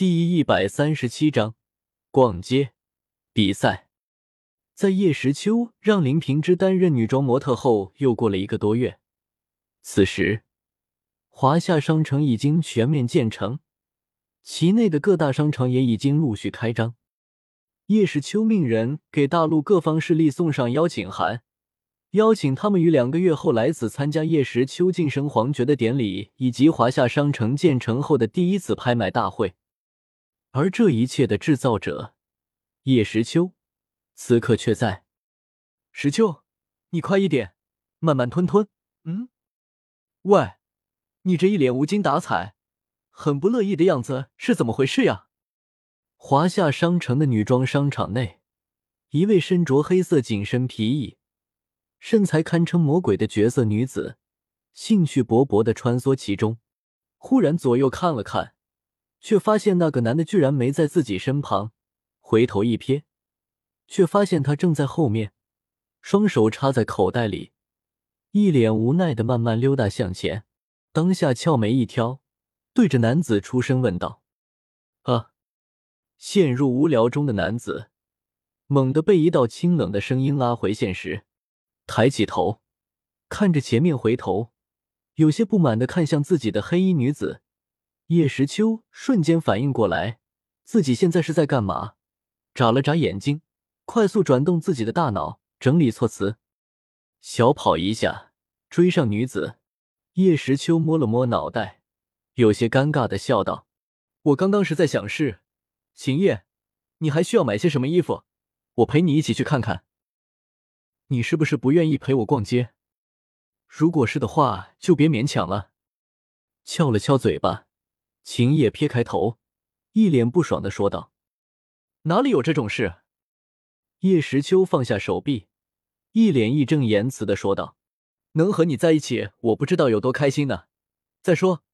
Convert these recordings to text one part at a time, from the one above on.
第一百三十七章逛街比赛。在叶时秋让林平之担任女装模特后，又过了一个多月。此时，华夏商城已经全面建成，其内的各大商场也已经陆续开张。叶时秋命人给大陆各方势力送上邀请函，邀请他们于两个月后来此参加叶时秋晋升皇爵的典礼，以及华夏商城建成后的第一次拍卖大会。而这一切的制造者叶时秋，此刻却在。时秋，你快一点，慢慢吞吞。嗯，喂，你这一脸无精打采、很不乐意的样子是怎么回事呀？华夏商城的女装商场内，一位身着黑色紧身皮衣、身材堪称魔鬼的绝色女子，兴趣勃勃的穿梭其中，忽然左右看了看。却发现那个男的居然没在自己身旁，回头一瞥，却发现他正在后面，双手插在口袋里，一脸无奈的慢慢溜达向前。当下俏眉一挑，对着男子出声问道：“啊！”陷入无聊中的男子猛地被一道清冷的声音拉回现实，抬起头，看着前面，回头，有些不满的看向自己的黑衣女子。叶时秋瞬间反应过来，自己现在是在干嘛？眨了眨眼睛，快速转动自己的大脑，整理措辞，小跑一下追上女子。叶时秋摸了摸脑袋，有些尴尬的笑道：“我刚刚是在想事，秦叶，你还需要买些什么衣服？我陪你一起去看看。你是不是不愿意陪我逛街？如果是的话，就别勉强了。”翘了翘嘴巴。秦叶撇开头，一脸不爽的说道：“哪里有这种事？”叶时秋放下手臂，一脸义正言辞的说道：“能和你在一起，我不知道有多开心呢。再说，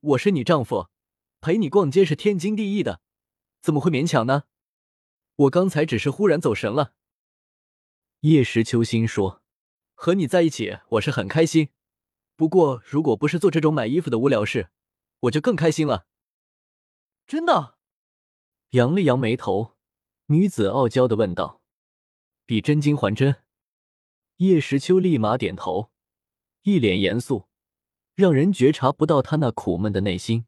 我是你丈夫，陪你逛街是天经地义的，怎么会勉强呢？我刚才只是忽然走神了。”叶时秋心说：“和你在一起，我是很开心。不过，如果不是做这种买衣服的无聊事，”我就更开心了，真的。扬了扬眉头，女子傲娇的问道：“比真金还真？”叶时秋立马点头，一脸严肃，让人觉察不到他那苦闷的内心。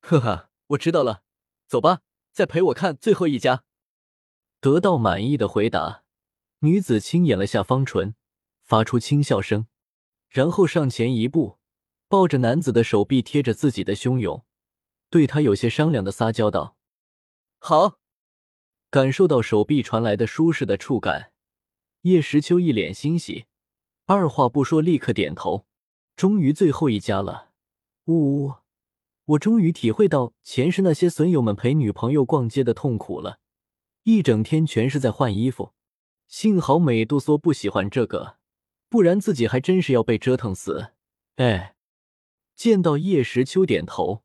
呵呵，我知道了，走吧，再陪我看最后一家。得到满意的回答，女子轻掩了下方唇，发出轻笑声，然后上前一步。抱着男子的手臂贴着自己的胸涌，对他有些商量的撒娇道：“好。”感受到手臂传来的舒适的触感，叶时秋一脸欣喜，二话不说立刻点头。终于最后一家了，呜呜！我终于体会到前世那些损友们陪女朋友逛街的痛苦了，一整天全是在换衣服。幸好美杜莎不喜欢这个，不然自己还真是要被折腾死。哎。见到叶时秋点头，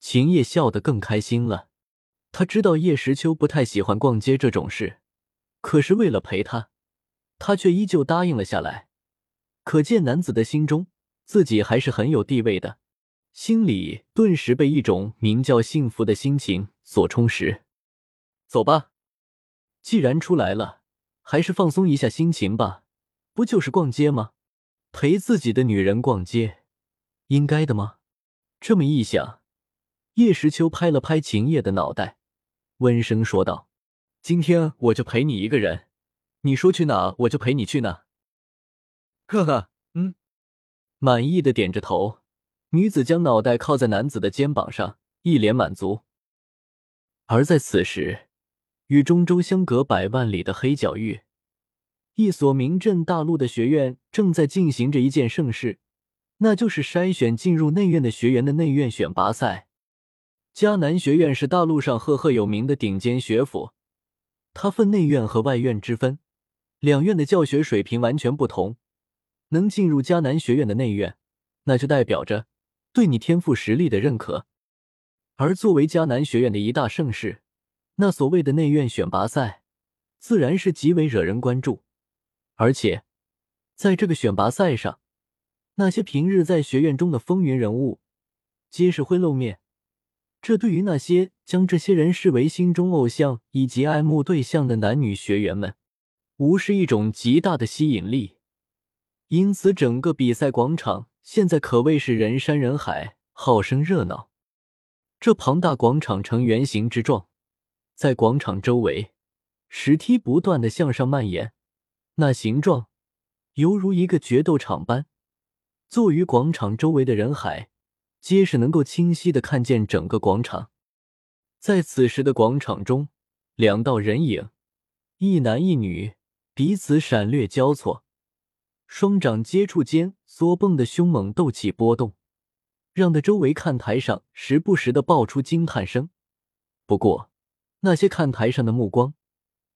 秦叶笑得更开心了。他知道叶时秋不太喜欢逛街这种事，可是为了陪他，他却依旧答应了下来。可见男子的心中，自己还是很有地位的，心里顿时被一种名叫幸福的心情所充实。走吧，既然出来了，还是放松一下心情吧。不就是逛街吗？陪自己的女人逛街。应该的吗？这么一想，叶时秋拍了拍秦叶的脑袋，温声说道：“今天我就陪你一个人，你说去哪我就陪你去哪。”呵呵，嗯，满意的点着头。女子将脑袋靠在男子的肩膀上，一脸满足。而在此时，与中州相隔百万里的黑角域，一所名震大陆的学院正在进行着一件盛事。那就是筛选进入内院的学员的内院选拔赛。迦南学院是大陆上赫赫有名的顶尖学府，它分内院和外院之分，两院的教学水平完全不同。能进入迦南学院的内院，那就代表着对你天赋实力的认可。而作为迦南学院的一大盛事，那所谓的内院选拔赛，自然是极为惹人关注。而且，在这个选拔赛上，那些平日在学院中的风云人物，皆是会露面。这对于那些将这些人视为心中偶像以及爱慕对象的男女学员们，无视一种极大的吸引力。因此，整个比赛广场现在可谓是人山人海，好生热闹。这庞大广场呈圆形之状，在广场周围，石梯不断的向上蔓延，那形状犹如一个决斗场般。坐于广场周围的人海，皆是能够清晰的看见整个广场。在此时的广场中，两道人影，一男一女，彼此闪掠交错，双掌接触间缩蹦的凶猛斗气波动。让的周围看台上时不时的爆出惊叹声，不过那些看台上的目光，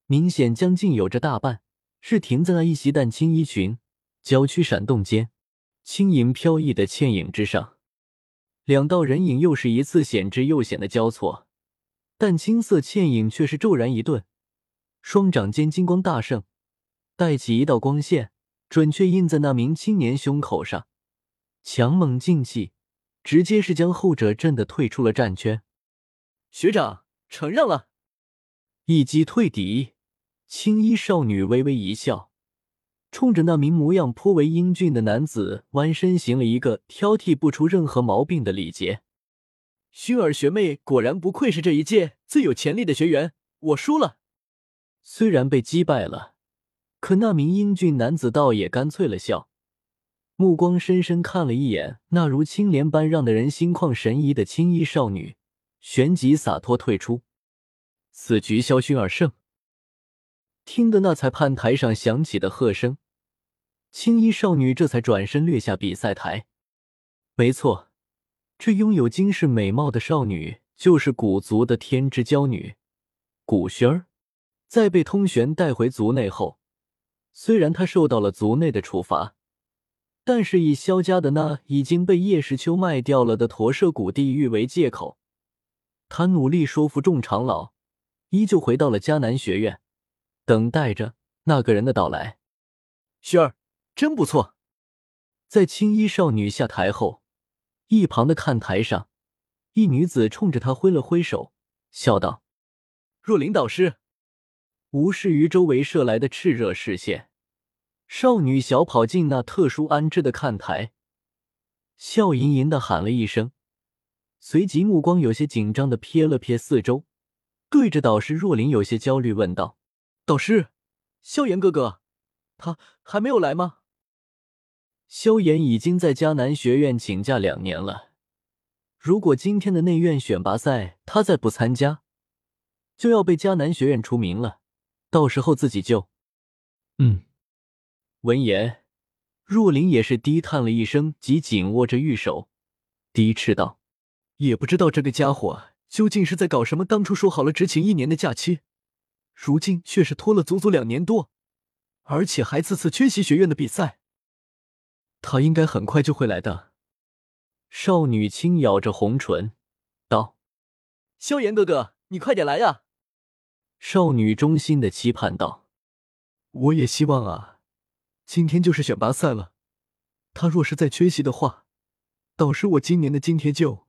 明显将近有着大半是停在那一袭淡青衣裙、娇躯闪动间轻盈飘逸的倩影之上。两道人影又是一次险之又险的交错，但青色倩影却是骤然一顿，双掌间金光大盛，带起一道光线，准确印在那名青年胸口上，强猛劲气。直接是将后者震得退出了战圈。学长，承让了，一击退敌。青衣少女微微一笑，冲着那名模样颇为英俊的男子弯身行了一个挑剔不出任何毛病的礼节。薰儿学妹果然不愧是这一届最有潜力的学员，我输了。虽然被击败了，可那名英俊男子倒也干脆了笑。目光深深看了一眼那如青莲般让的人心旷神怡的青衣少女，旋即洒脱退出。此局萧薰儿胜。听得那裁判台上响起的喝声，青衣少女这才转身掠下比赛台。没错，这拥有惊世美貌的少女就是古族的天之娇女古轩儿。在被通玄带回族内后，虽然她受到了族内的处罚。但是以萧家的那已经被叶时秋卖掉了的驼舍古地域为借口，他努力说服众长老，依旧回到了迦南学院，等待着那个人的到来。雪儿真不错。在青衣少女下台后，一旁的看台上，一女子冲着他挥了挥手，笑道：“若琳导师。”无视于周围射来的炽热视线。少女小跑进那特殊安置的看台，笑吟吟的喊了一声，随即目光有些紧张的瞥了瞥四周，对着导师若琳有些焦虑问道：“导师，萧炎哥哥，他还没有来吗？”萧炎已经在迦南学院请假两年了，如果今天的内院选拔赛他再不参加，就要被迦南学院除名了，到时候自己就……嗯。闻言，若琳也是低叹了一声，即紧握着玉手，低斥道：“也不知道这个家伙究竟是在搞什么。当初说好了只请一年的假期，如今却是拖了足足两年多，而且还次次缺席学院的比赛。他应该很快就会来的。”少女轻咬着红唇，道：“萧炎哥哥，你快点来呀！”少女衷心的期盼道：“我也希望啊。”今天就是选拔赛了，他若是再缺席的话，导师我今年的津贴就……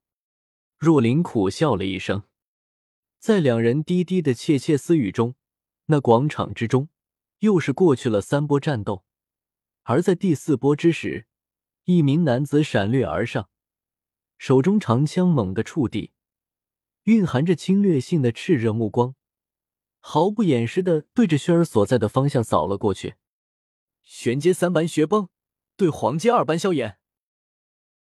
若琳苦笑了一声，在两人低低的窃窃私语中，那广场之中又是过去了三波战斗，而在第四波之时，一名男子闪掠而上，手中长枪猛地触地，蕴含着侵略性的炽热目光，毫不掩饰的对着轩儿所在的方向扫了过去。玄阶三班雪崩对黄阶二班萧炎，